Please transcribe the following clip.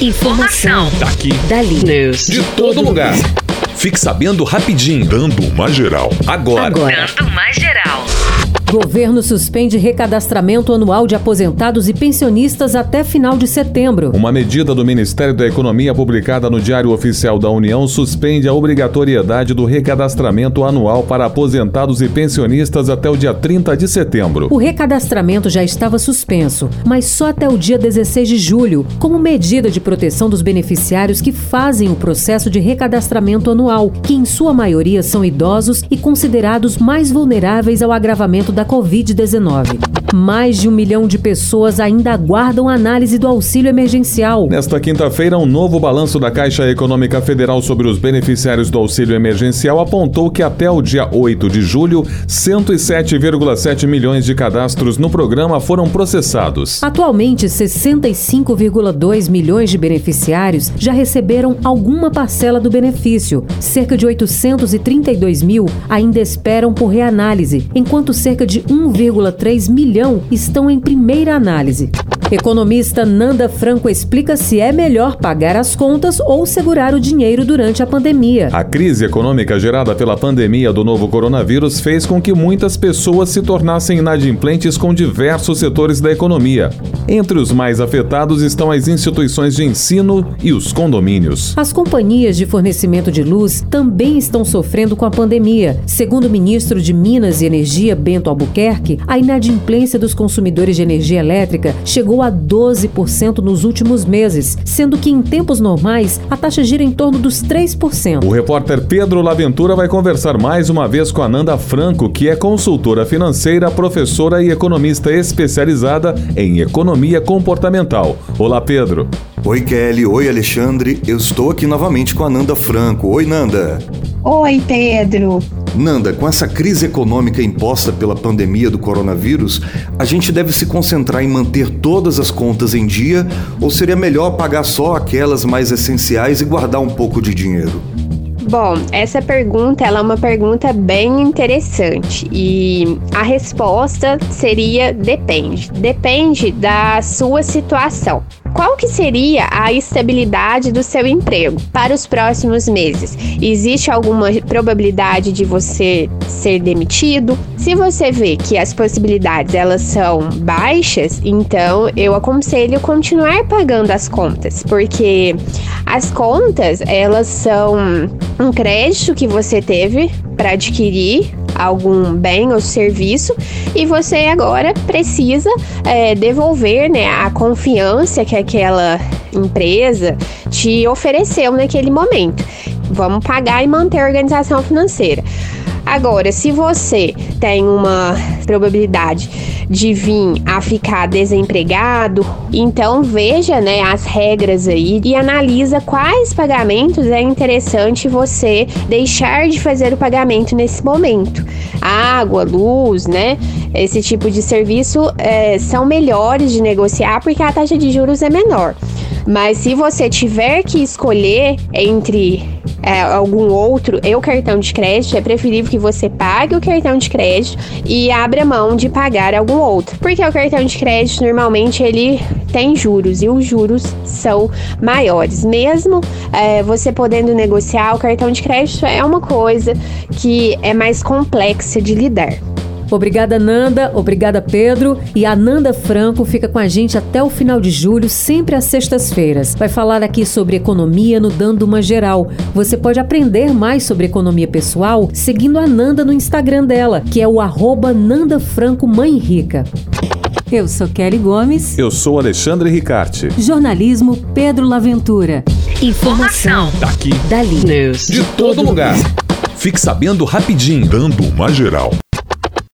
Informação. Daqui. Dali. News. De todo lugar. Fique sabendo rapidinho. Dando uma geral. Agora. Agora. Dando mais geral. Governo suspende recadastramento anual de aposentados e pensionistas até final de setembro. Uma medida do Ministério da Economia publicada no Diário Oficial da União suspende a obrigatoriedade do recadastramento anual para aposentados e pensionistas até o dia 30 de setembro. O recadastramento já estava suspenso, mas só até o dia 16 de julho, como medida de proteção dos beneficiários que fazem o processo de recadastramento anual, que em sua maioria são idosos e considerados mais vulneráveis ao agravamento da Covid-19. Mais de um milhão de pessoas ainda aguardam análise do auxílio emergencial. Nesta quinta-feira, um novo balanço da Caixa Econômica Federal sobre os beneficiários do auxílio emergencial apontou que até o dia 8 de julho, 107,7 milhões de cadastros no programa foram processados. Atualmente, 65,2 milhões de beneficiários já receberam alguma parcela do benefício. Cerca de 832 mil ainda esperam por reanálise, enquanto cerca de 1,3 milhão estão em primeira análise. Economista Nanda Franco explica se é melhor pagar as contas ou segurar o dinheiro durante a pandemia. A crise econômica gerada pela pandemia do novo coronavírus fez com que muitas pessoas se tornassem inadimplentes com diversos setores da economia. Entre os mais afetados estão as instituições de ensino e os condomínios. As companhias de fornecimento de luz também estão sofrendo com a pandemia. Segundo o ministro de Minas e Energia, Bento Albuquerque, a inadimplência dos consumidores de energia elétrica chegou a 12% nos últimos meses, sendo que em tempos normais a taxa gira em torno dos 3%. O repórter Pedro Laventura vai conversar mais uma vez com a Nanda Franco, que é consultora financeira, professora e economista especializada em economia comportamental. Olá, Pedro. Oi, Kelly. Oi, Alexandre. Eu estou aqui novamente com a Nanda Franco. Oi, Nanda. Oi, Pedro. Nanda, com essa crise econômica imposta pela pandemia do coronavírus, a gente deve se concentrar em manter todas as contas em dia ou seria melhor pagar só aquelas mais essenciais e guardar um pouco de dinheiro? Bom, essa pergunta ela é uma pergunta bem interessante e a resposta seria depende. Depende da sua situação. Qual que seria a estabilidade do seu emprego para os próximos meses? Existe alguma probabilidade de você ser demitido? Se você vê que as possibilidades elas são baixas, então eu aconselho continuar pagando as contas, porque as contas elas são um crédito que você teve para adquirir algum bem ou serviço e você agora precisa é, devolver né, a confiança que aquela empresa te ofereceu naquele momento. Vamos pagar e manter a organização financeira. Agora, se você tem uma probabilidade de vir a ficar desempregado, então veja né, as regras aí e analisa quais pagamentos é interessante você deixar de fazer o pagamento nesse momento. Água, luz, né? Esse tipo de serviço é, são melhores de negociar porque a taxa de juros é menor. Mas se você tiver que escolher entre é, algum outro e o cartão de crédito, é preferível que você pague o cartão de crédito e abra mão de pagar algum outro. Porque o cartão de crédito normalmente ele tem juros e os juros são maiores. Mesmo é, você podendo negociar, o cartão de crédito é uma coisa que é mais complexa de lidar. Obrigada, Nanda. Obrigada, Pedro. E a Nanda Franco fica com a gente até o final de julho, sempre às sextas-feiras. Vai falar aqui sobre economia no Dando uma Geral. Você pode aprender mais sobre economia pessoal seguindo a Nanda no Instagram dela, que é o arroba Nanda Franco Mãe Rica. Eu sou Kelly Gomes. Eu sou Alexandre Ricarte. Jornalismo Pedro Laventura. Informação. Daqui. Dali. News. De todo lugar. Fique sabendo rapidinho. Dando uma geral.